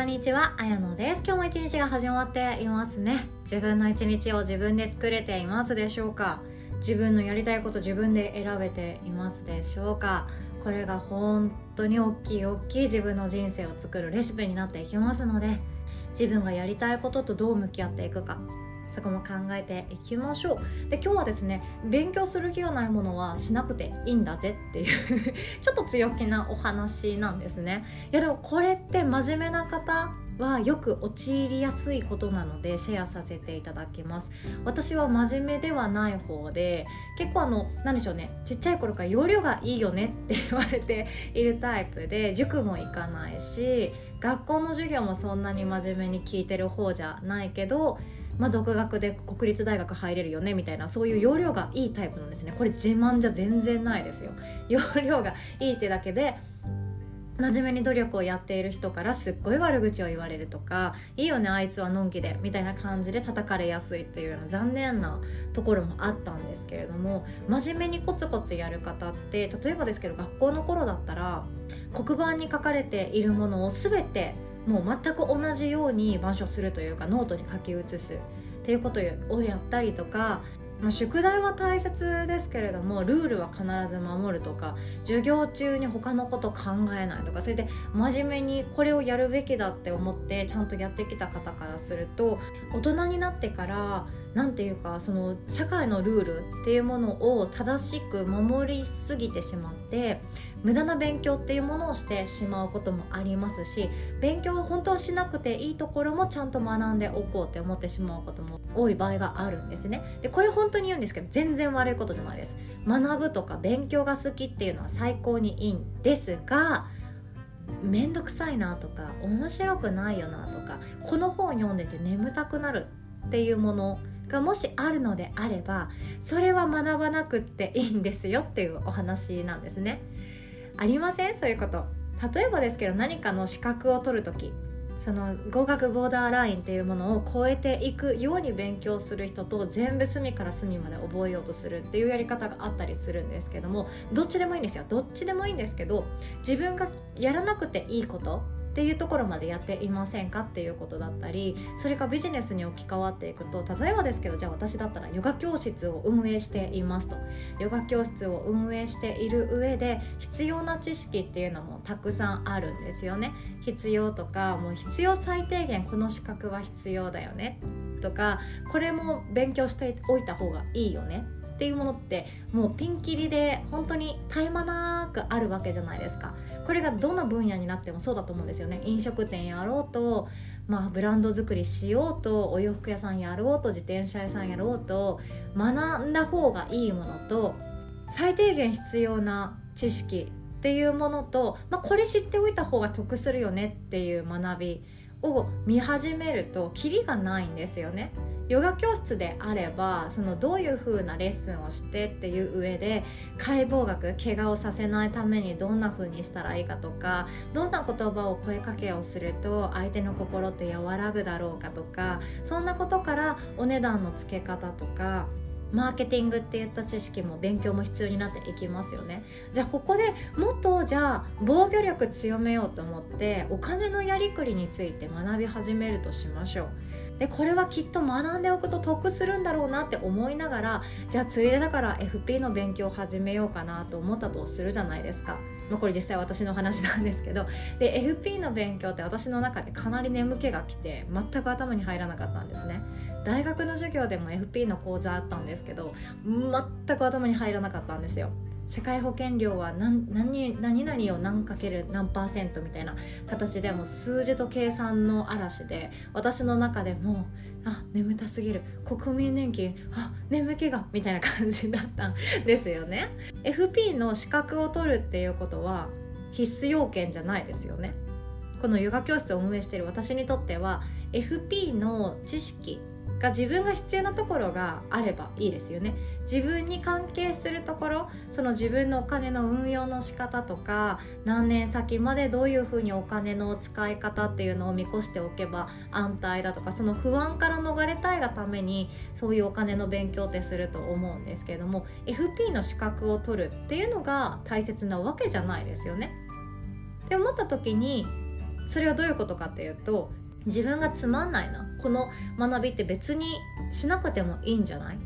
こんにちは、あやのです。今日も一日が始まっていますね。自分の一日を自分で作れていますでしょうか？自分のやりたいこと自分で選べていますでしょうか？これが本当に大きい大きい自分の人生を作るレシピになっていきますので自分がやりたいこととどう向き合っていくかそこも考えていきましょう。で今日はですね勉強する気がないものはしなくていいんだぜっていう ちょっと強気なお話なんですね。いやでもこれって真面目な方はよく陥りやすいことなのでシェアさせていただきます。私は真面目ではない方で結構あの何でしょうねちっちゃい頃から容量がいいよねって言われて いるタイプで塾も行かないし学校の授業もそんなに真面目に聞いてる方じゃないけどまあ、独学で国立大学入れるよねみたいなそういう容量がいいタイプなんですね。これ自慢じゃ全然ないですよ。容量がいいってだけで真面目に努力をやっている人からすっごい悪口を言われるとかいいよねあいつはのんきでみたいな感じで叩かれやすいっていうような残念なところもあったんですけれども真面目にコツコツやる方って例えばですけど学校の頃だったら黒板に書かれているものを全てもう全く同じように板書するというかノートに書き写すっていうことをやったりとか、まあ、宿題は大切ですけれどもルールは必ず守るとか授業中に他のこと考えないとかそれで真面目にこれをやるべきだって思ってちゃんとやってきた方からすると大人になってから何て言うかその社会のルールっていうものを正しく守りすぎてしまって無駄な勉強っていうものをしてしまうこともありますし勉強を本当はしなくていいところもちゃんと学んでおこうって思ってしまうことも多い場合があるんですね。でこれ本当に言うんですけど全然悪いことじゃないです。学ぶとか勉強が好きっていうのは最高にいいんですがめんどくさいなとか面白くないよなとかこの本読んでて眠たくなるっていうものがもしあるのであればそれは学ばなくっていいんですよっていうお話なんですね。ありません？そういうこと。例えばですけど何かの資格を取る時その合格ボーダーラインっていうものを超えていくように勉強する人と全部隅から隅まで覚えようとするっていうやり方があったりするんですけどもどっちでもいいんですよ。どっちでもいいんですけど自分がやらなくていいことっていうところまでやっていませんかっていうことだったりそれがビジネスに置き換わっていくと例えばですけどじゃあ私だったらヨガ教室を運営していますと。ヨガ教室を運営している上で必要な知識っていうのもたくさんあるんですよね。必要とかもう必要最低限この資格は必要だよねとかこれも勉強しておいた方がいいよね。っていうものってもうピンキリで本当に絶え間なくあるわけじゃないですか。これがどの分野になってもそうだと思うんですよね。飲食店やろうとまあ、ブランド作りしようとお洋服屋さんやろうと自転車屋さんやろうと学んだ方がいいものと最低限必要な知識っていうものと、まあ、これ知っておいた方が得するよねっていう学びを見始めるとキリがないんですよね。ヨガ教室であればそのどういう風なレッスンをしてっていう上で解剖学怪我をさせないためにどんな風にしたらいいかとかどんな言葉を声かけをすると相手の心って和らぐだろうかとかそんなことからお値段の付け方とかマーケティングっていった知識も勉強も必要になっていきますよね。じゃあここでもっとじゃあ防御力強めようと思ってお金のやりくりについて学び始めるとしましょう。でこれはきっと学んでおくと得するんだろうなって思いながらじゃあついでだから FP の勉強を始めようかなと思ったとするじゃないですか。まあ、これ実際私の話なんですけど。で FP の勉強って私の中でかなり眠気が来て全く頭に入らなかったんですね。大学の授業でも FP の講座あったんですけど全く頭に入らなかったんですよ。社会保険料は何何何々を何かける何パーセントみたいな形でも数字と計算の嵐で私の中でもあ眠たすぎる。国民年金あ眠気がみたいな感じだったんですよね。FP の資格を取るっていうことは必須要件じゃないですよね。このヨガ教室を運営している私にとっては FP の知識が自分が必要なところがあればいいですよね自分に関係するところその自分のお金の運用の仕方とか何年先までどういうふうにお金の使い方っていうのを見越しておけば安泰だとかその不安から逃れたいがためにそういうお金の勉強ってすると思うんですけれども FP の資格を取るっていうのが大切なわけじゃないですよね。って思った時にそれはどういうことかっていうと自分がつまんないなこの学びって別にしなくてもいいんじゃない？っ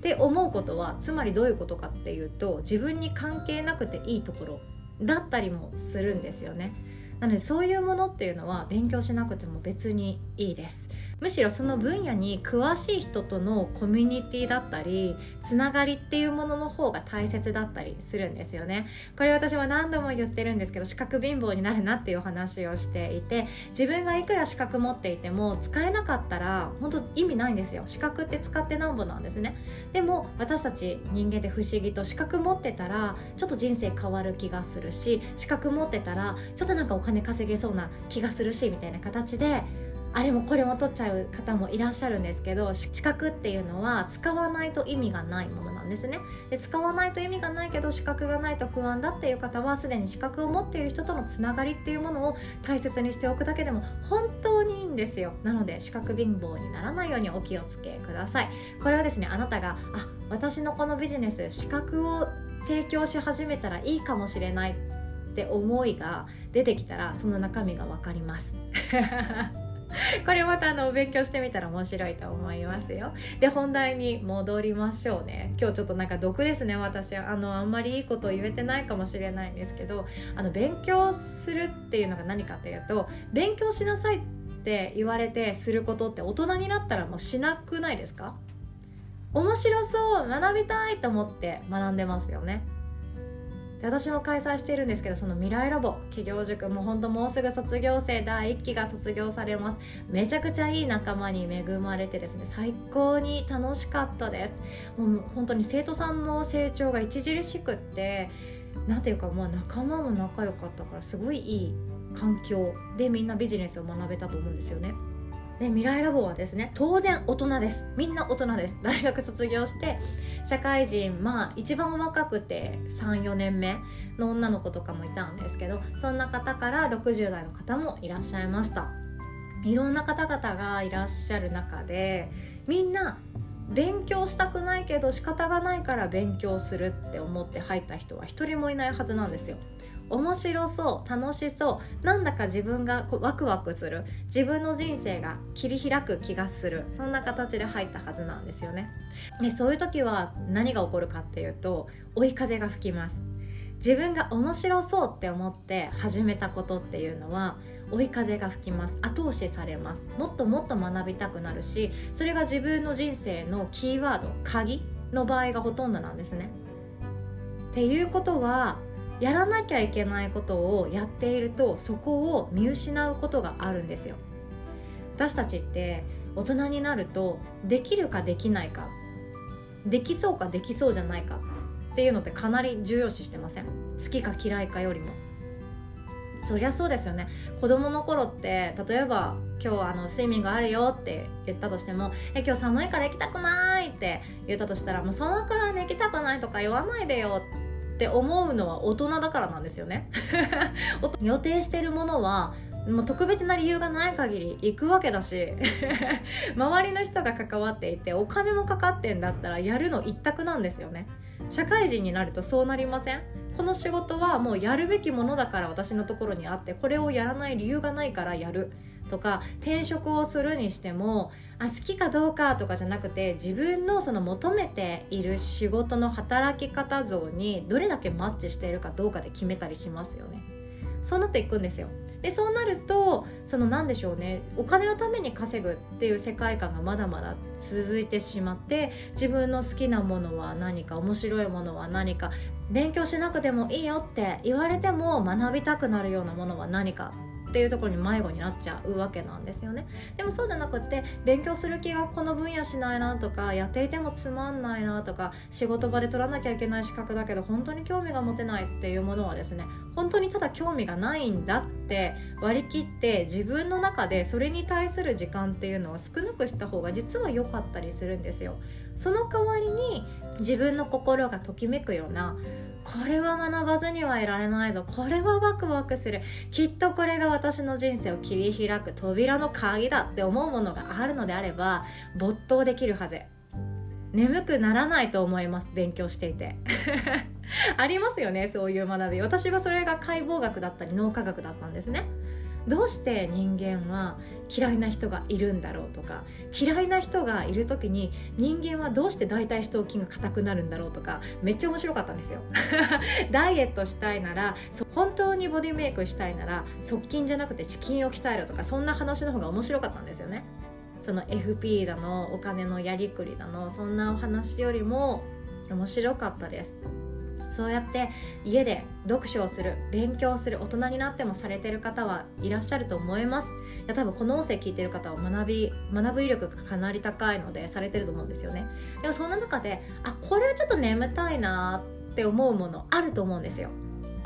て思うことはつまりどういうことかっていうと自分に関係なくていいところだったりもするんですよね。なのでそういうものっていうのは勉強しなくても別にいいです。むしろその分野に詳しい人とのコミュニティだったりつながりっていうものの方が大切だったりするんですよね。これ私は何度も言ってるんですけど資格貧乏になるなっていう話をしていて自分がいくら資格持っていても使えなかったら本当意味ないんですよ。資格って使ってなんぼなんですね。でも私たち人間って不思議と資格持ってたらちょっと人生変わる気がするし資格持ってたらちょっとなんかお金稼げそうな気がするしみたいな形であれもこれも取っちゃう方もいらっしゃるんですけど資格っていうのは使わないと意味がないものなんですね。で使わないと意味がないけど資格がないと不安だっていう方はすでに資格を持っている人とのつながりっていうものを大切にしておくだけでも本当にいいんですよ。なので資格貧乏にならないようにお気をつけください。これはですねあなたがあ私のこのビジネス資格を提供し始めたらいいかもしれないって思いが出てきたらその中身が分かります。これまたあの勉強してみたら面白いと思いますよ。で本題に戻りましょうね。今日ちょっとなんか毒ですね私。あのあんまりいいことを言えてないかもしれないんですけどあの勉強するっていうのが何かっていうと勉強しなさいって言われてすることって大人になったらもうしなくないですか？面白そう学びたいと思って学んでますよね。で私も開催しているんですけどその未来ラボ企業塾もうほんともうすぐ卒業生第1期が卒業されます。めちゃくちゃいい仲間に恵まれてですね最高に楽しかったです。もう本当に生徒さんの成長が著しくって何ていうかまあ仲間も仲良かったからすごいいい環境でみんなビジネスを学べたと思うんですよね。で未来ラボはですね当然大人です。みんな大人です。大学卒業して社会人まあ一番若くて34年目の女の子とかもいたんですけどそんな方から60代の方もいらっしゃいました。いろんな方々がいらっしゃる中でみんな勉強したくないけど仕方がないから勉強するって思って入った人は一人もいないはずなんですよ。面白そう楽しそうなんだか自分がこうワクワクする自分の人生が切り開く気がするそんな形で入ったはずなんですよね。でそういう時は何が起こるかっていうと追い風が吹きます。自分が面白そうって思って始めたことっていうのは追い風が吹きます。後押しされます。もっともっと学びたくなるしそれが自分の人生のキーワード鍵の場合がほとんどなんですね。っていうことはやらなきゃいけないことをやっているとそこを見失うことがあるんですよ。私たちって大人になるとできるかできないかできそうかできそうじゃないかっていうのってかなり重要視してません？好きか嫌いかよりも。そりゃそうですよね。子供の頃って例えば今日あのスイミングあるよって言ったとしてもえ今日寒いから行きたくないって言ったとしたらもうそのくらいで行きたくないとか言わないでよって思うのは大人だからなんですよね。予定してるものはもう特別な理由がない限り行くわけだし 周りの人が関わっていてお金もかかってんだったらやるの一択なんですよね。社会人になるとそうなりません？この仕事はもうやるべきものだから私のところにあってこれをやらない理由がないからやるとか転職をするにしてもあ好きかどうかとかじゃなくて自分のその求めている仕事の働き方像にどれだけマッチしているかどうかで決めたりしますよね。そうなっていくんですよ。でそうなるとその何でしょうねお金のために稼ぐっていう世界観がまだまだ続いてしまって自分の好きなものは何か面白いものは何か勉強しなくてもいいよって言われても学びたくなるようなものは何かっていうところに迷子になっちゃうわけなんですよね。でもそうじゃなくって勉強する気がこの分野しないなとかやっていてもつまんないなとか仕事場で取らなきゃいけない資格だけど本当に興味が持てないっていうものはですね本当にただ興味がないんだって割り切って自分の中でそれに対する時間っていうのは少なくした方が実は良かったりするんですよ。その代わりに自分の心がときめくようなこれは学ばずにはいられないぞ。これはワクワクする。きっとこれが私の人生を切り開く扉の鍵だって思うものがあるのであれば没頭できるはず。眠くならないと思います。勉強していて。ありますよねそういう学び。私はそれが解剖学だったり脳科学だったんですね。どうして人間は嫌いな人がいるんだろうとか嫌いな人がいる時に人間はどうして大腿四頭筋が硬くなるんだろうとかめっちゃ面白かったんですよ。ダイエットしたいなら本当にボディメイクしたいなら側筋じゃなくてチキンを鍛えるとかそんな話の方が面白かったんですよね。その FP だのお金のやりくりだのそんなお話よりも面白かったです。そうやって家で読書をする勉強する大人になってもされてる方はいらっしゃると思います。や多分この音声聞いてる方は学び学ぶ威力がかなり高いのでされてると思うんですよね。でもそんな中であこれはちょっと眠たいなって思うものあると思うんですよ。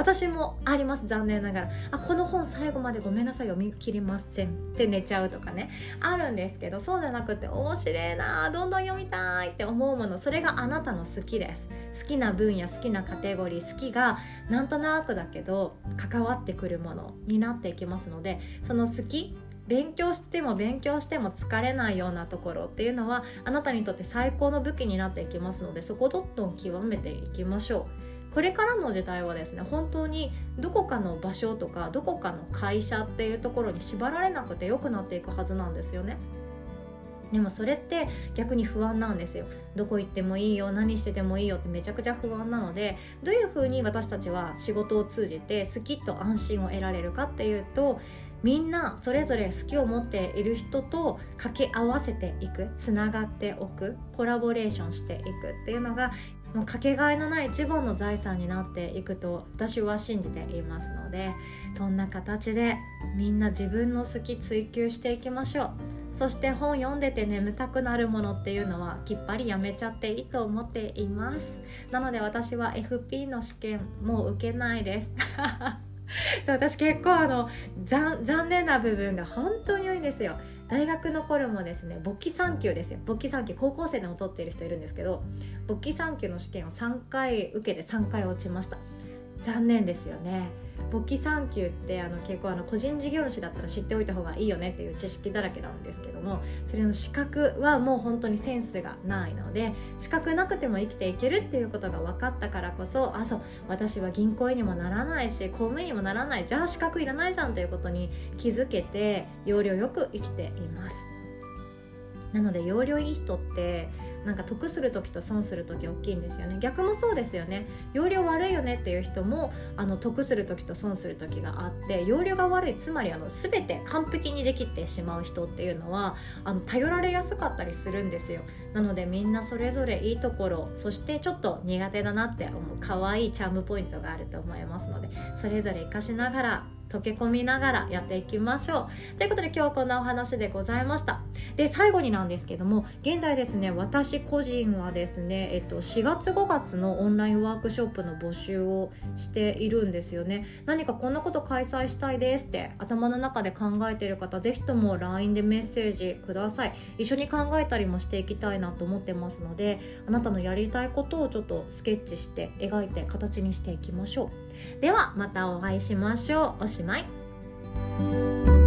私もあります残念ながら。あこの本最後までごめんなさい読み切りません。って寝ちゃうとかね。あるんですけどそうじゃなくて面白いなどんどん読みたいって思うもの。それがあなたの好きです。好きな分野好きなカテゴリー。好きがなんとなくだけど関わってくるものになっていきますのでその好き勉強しても勉強しても疲れないようなところ。っていうのはあなたにとって最高の武器になっていきますのでそこをどんどん極めていきましょう。これからの時代はですね本当にどこかの場所とかどこかの会社っていうところに縛られなくて良くなっていくはずなんですよね。でもそれって逆に不安なんですよどこ行ってもいいよ何しててもいいよってめちゃくちゃ不安なのでどういうふうに私たちは仕事を通じて好きと安心を得られるかっていうとみんなそれぞれ好きを持っている人と掛け合わせていくつながっておくコラボレーションしていくっていうのがもうかけがえのない一番の財産になっていくと私は信じていますのでそんな形でみんな自分の好き追求していきましょう。そして本読んでて眠たくなるものっていうのはきっぱりやめちゃっていいと思っています。なので私は FP の試験もう受けないです。そう私結構あの残念な部分が本当に多いんですよ。大学の頃もですね簿記3級ですよ。簿記3級高校生でも取っている人いるんですけど簿記3級の試験を3回受けて3回落ちました。残念ですよね。簿記3級ってあの結構あの個人事業主だったら知っておいた方がいいよねっていう知識だらけなんですけどもそれの資格はもう本当にセンスがないので資格なくても生きていけるっていうことが分かったからこそあそう私は銀行員にもならないし公務員にもならないじゃあ資格いらないじゃんということに気づけて要領よく生きています。なので要領いい人ってなんか得する時と損する時大きいんですよね。逆もそうですよね。容量悪いよねっていう人もあの得する時と損する時があって容量が悪いつまりあの全て完璧にできてしまう人っていうのはあの頼られやすかったりするんですよ。なのでみんなそれぞれいいところそしてちょっと苦手だなって思う可愛いチャームポイントがあると思いますのでそれぞれ活かしながら溶け込みながらやっていきましょう。ということで今日はこんなお話でございました。で最後になんですけども現在ですね私個人はですね、えっと、4月5月のオンラインワークショップの募集をしているんですよね。何かこんなこと開催したいですって頭の中で考えている方ぜひとも LINE でメッセージください。一緒に考えたりもしていきたいなと思ってますのであなたのやりたいことをちょっとスケッチして描いて形にしていきましょう。ではまたお会いしましょう。おしまい。